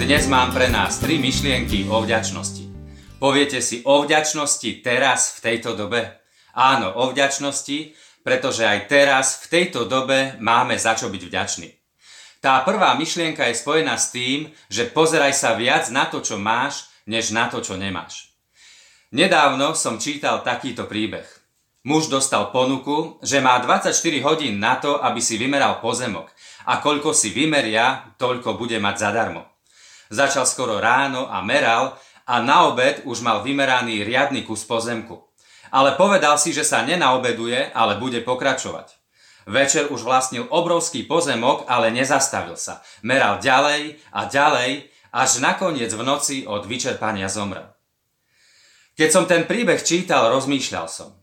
Dnes mám pre nás tri myšlienky o vďačnosti. Poviete si o vďačnosti teraz v tejto dobe? Áno, o vďačnosti, pretože aj teraz v tejto dobe máme za čo byť vďační. Tá prvá myšlienka je spojená s tým, že pozeraj sa viac na to, čo máš, než na to, čo nemáš. Nedávno som čítal takýto príbeh. Muž dostal ponuku, že má 24 hodín na to, aby si vymeral pozemok a koľko si vymeria, toľko bude mať zadarmo. Začal skoro ráno a meral a na obed už mal vymeraný riadny kus pozemku. Ale povedal si, že sa nenaobeduje, ale bude pokračovať. Večer už vlastnil obrovský pozemok, ale nezastavil sa. Meral ďalej a ďalej, až nakoniec v noci od vyčerpania zomrel. Keď som ten príbeh čítal, rozmýšľal som.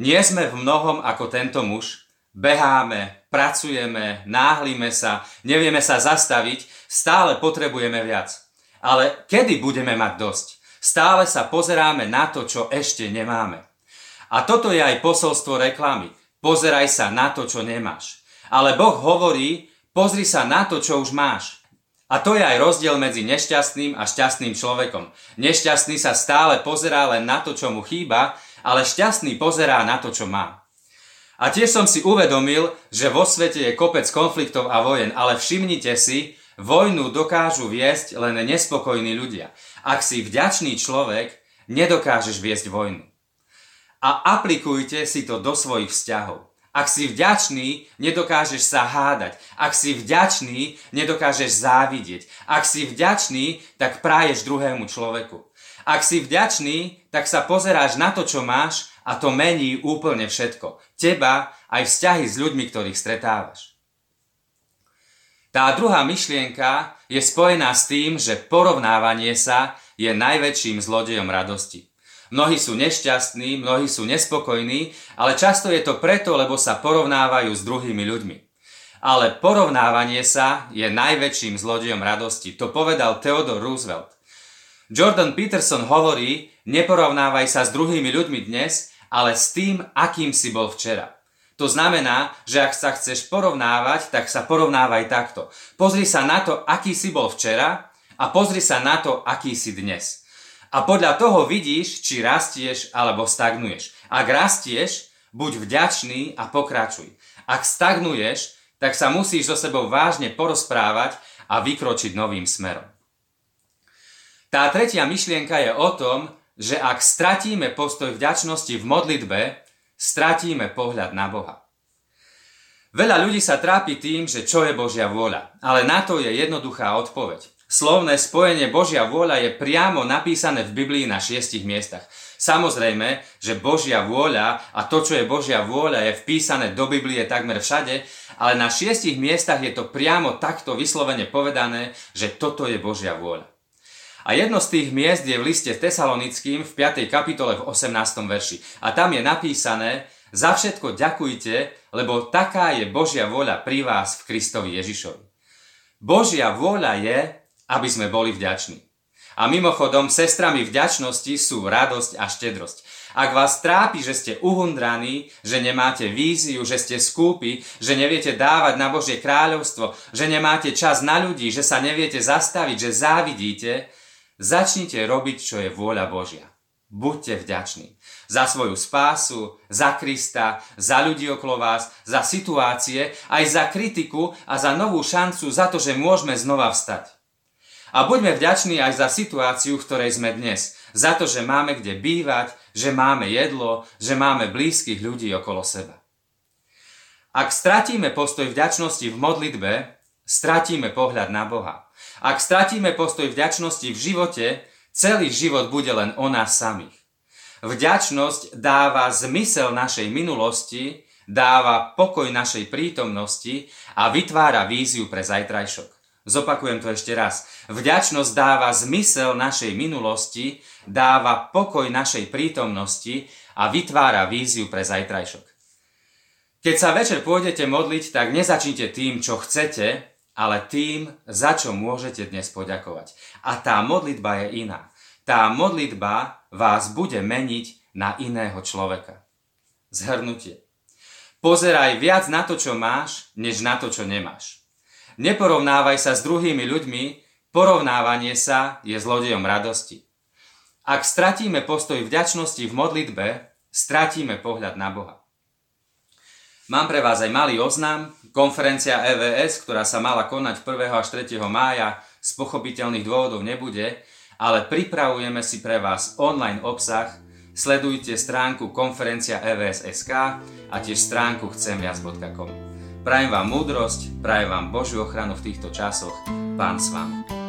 Nie sme v mnohom ako tento muž, beháme, pracujeme, náhlime sa, nevieme sa zastaviť, Stále potrebujeme viac. Ale kedy budeme mať dosť? Stále sa pozeráme na to, čo ešte nemáme. A toto je aj posolstvo reklamy. Pozeraj sa na to, čo nemáš. Ale Boh hovorí, pozri sa na to, čo už máš. A to je aj rozdiel medzi nešťastným a šťastným človekom. Nešťastný sa stále pozerá len na to, čo mu chýba, ale šťastný pozerá na to, čo má. A tiež som si uvedomil, že vo svete je kopec konfliktov a vojen, ale všimnite si, Vojnu dokážu viesť len nespokojní ľudia. Ak si vďačný človek, nedokážeš viesť vojnu. A aplikujte si to do svojich vzťahov. Ak si vďačný, nedokážeš sa hádať. Ak si vďačný, nedokážeš závidieť. Ak si vďačný, tak práješ druhému človeku. Ak si vďačný, tak sa pozeráš na to, čo máš a to mení úplne všetko. Teba aj vzťahy s ľuďmi, ktorých stretávaš. Tá druhá myšlienka je spojená s tým, že porovnávanie sa je najväčším zlodejom radosti. Mnohí sú nešťastní, mnohí sú nespokojní, ale často je to preto, lebo sa porovnávajú s druhými ľuďmi. Ale porovnávanie sa je najväčším zlodejom radosti. To povedal Theodore Roosevelt. Jordan Peterson hovorí, neporovnávaj sa s druhými ľuďmi dnes, ale s tým, akým si bol včera. To znamená, že ak sa chceš porovnávať, tak sa porovnávaj takto. Pozri sa na to, aký si bol včera a pozri sa na to, aký si dnes. A podľa toho vidíš, či rastieš alebo stagnuješ. Ak rastieš, buď vďačný a pokračuj. Ak stagnuješ, tak sa musíš so sebou vážne porozprávať a vykročiť novým smerom. Tá tretia myšlienka je o tom, že ak stratíme postoj vďačnosti v modlitbe, stratíme pohľad na Boha. Veľa ľudí sa trápi tým, že čo je Božia vôľa, ale na to je jednoduchá odpoveď. Slovné spojenie Božia vôľa je priamo napísané v Biblii na šiestich miestach. Samozrejme, že Božia vôľa a to, čo je Božia vôľa, je vpísané do Biblie takmer všade, ale na šiestich miestach je to priamo takto vyslovene povedané, že toto je Božia vôľa. A jedno z tých miest je v liste Tesalonickým v 5. kapitole v 18. verši. A tam je napísané, za všetko ďakujte, lebo taká je Božia vôľa pri vás v Kristovi Ježišovi. Božia vôľa je, aby sme boli vďační. A mimochodom, sestrami vďačnosti sú radosť a štedrosť. Ak vás trápi, že ste uhundraní, že nemáte víziu, že ste skúpi, že neviete dávať na Božie kráľovstvo, že nemáte čas na ľudí, že sa neviete zastaviť, že závidíte, Začnite robiť, čo je vôľa Božia. Buďte vďační za svoju spásu, za Krista, za ľudí okolo vás, za situácie, aj za kritiku a za novú šancu, za to, že môžeme znova vstať. A buďme vďační aj za situáciu, v ktorej sme dnes. Za to, že máme kde bývať, že máme jedlo, že máme blízkych ľudí okolo seba. Ak stratíme postoj vďačnosti v modlitbe, stratíme pohľad na Boha. Ak stratíme postoj vďačnosti v živote, celý život bude len o nás samých. Vďačnosť dáva zmysel našej minulosti, dáva pokoj našej prítomnosti a vytvára víziu pre zajtrajšok. Zopakujem to ešte raz. Vďačnosť dáva zmysel našej minulosti, dáva pokoj našej prítomnosti a vytvára víziu pre zajtrajšok. Keď sa večer pôjdete modliť, tak nezačnite tým, čo chcete, ale tým, za čo môžete dnes poďakovať. A tá modlitba je iná. Tá modlitba vás bude meniť na iného človeka. Zhrnutie. Pozeraj viac na to, čo máš, než na to, čo nemáš. Neporovnávaj sa s druhými ľuďmi, porovnávanie sa je zlodejom radosti. Ak stratíme postoj vďačnosti v modlitbe, stratíme pohľad na Boha. Mám pre vás aj malý oznam. Konferencia EVS, ktorá sa mala konať 1. až 3. mája, z pochopiteľných dôvodov nebude, ale pripravujeme si pre vás online obsah. Sledujte stránku konferencia EVS.sk a tiež stránku chcemviac.com. Prajem vám múdrosť, prajem vám Božiu ochranu v týchto časoch. Pán s vami.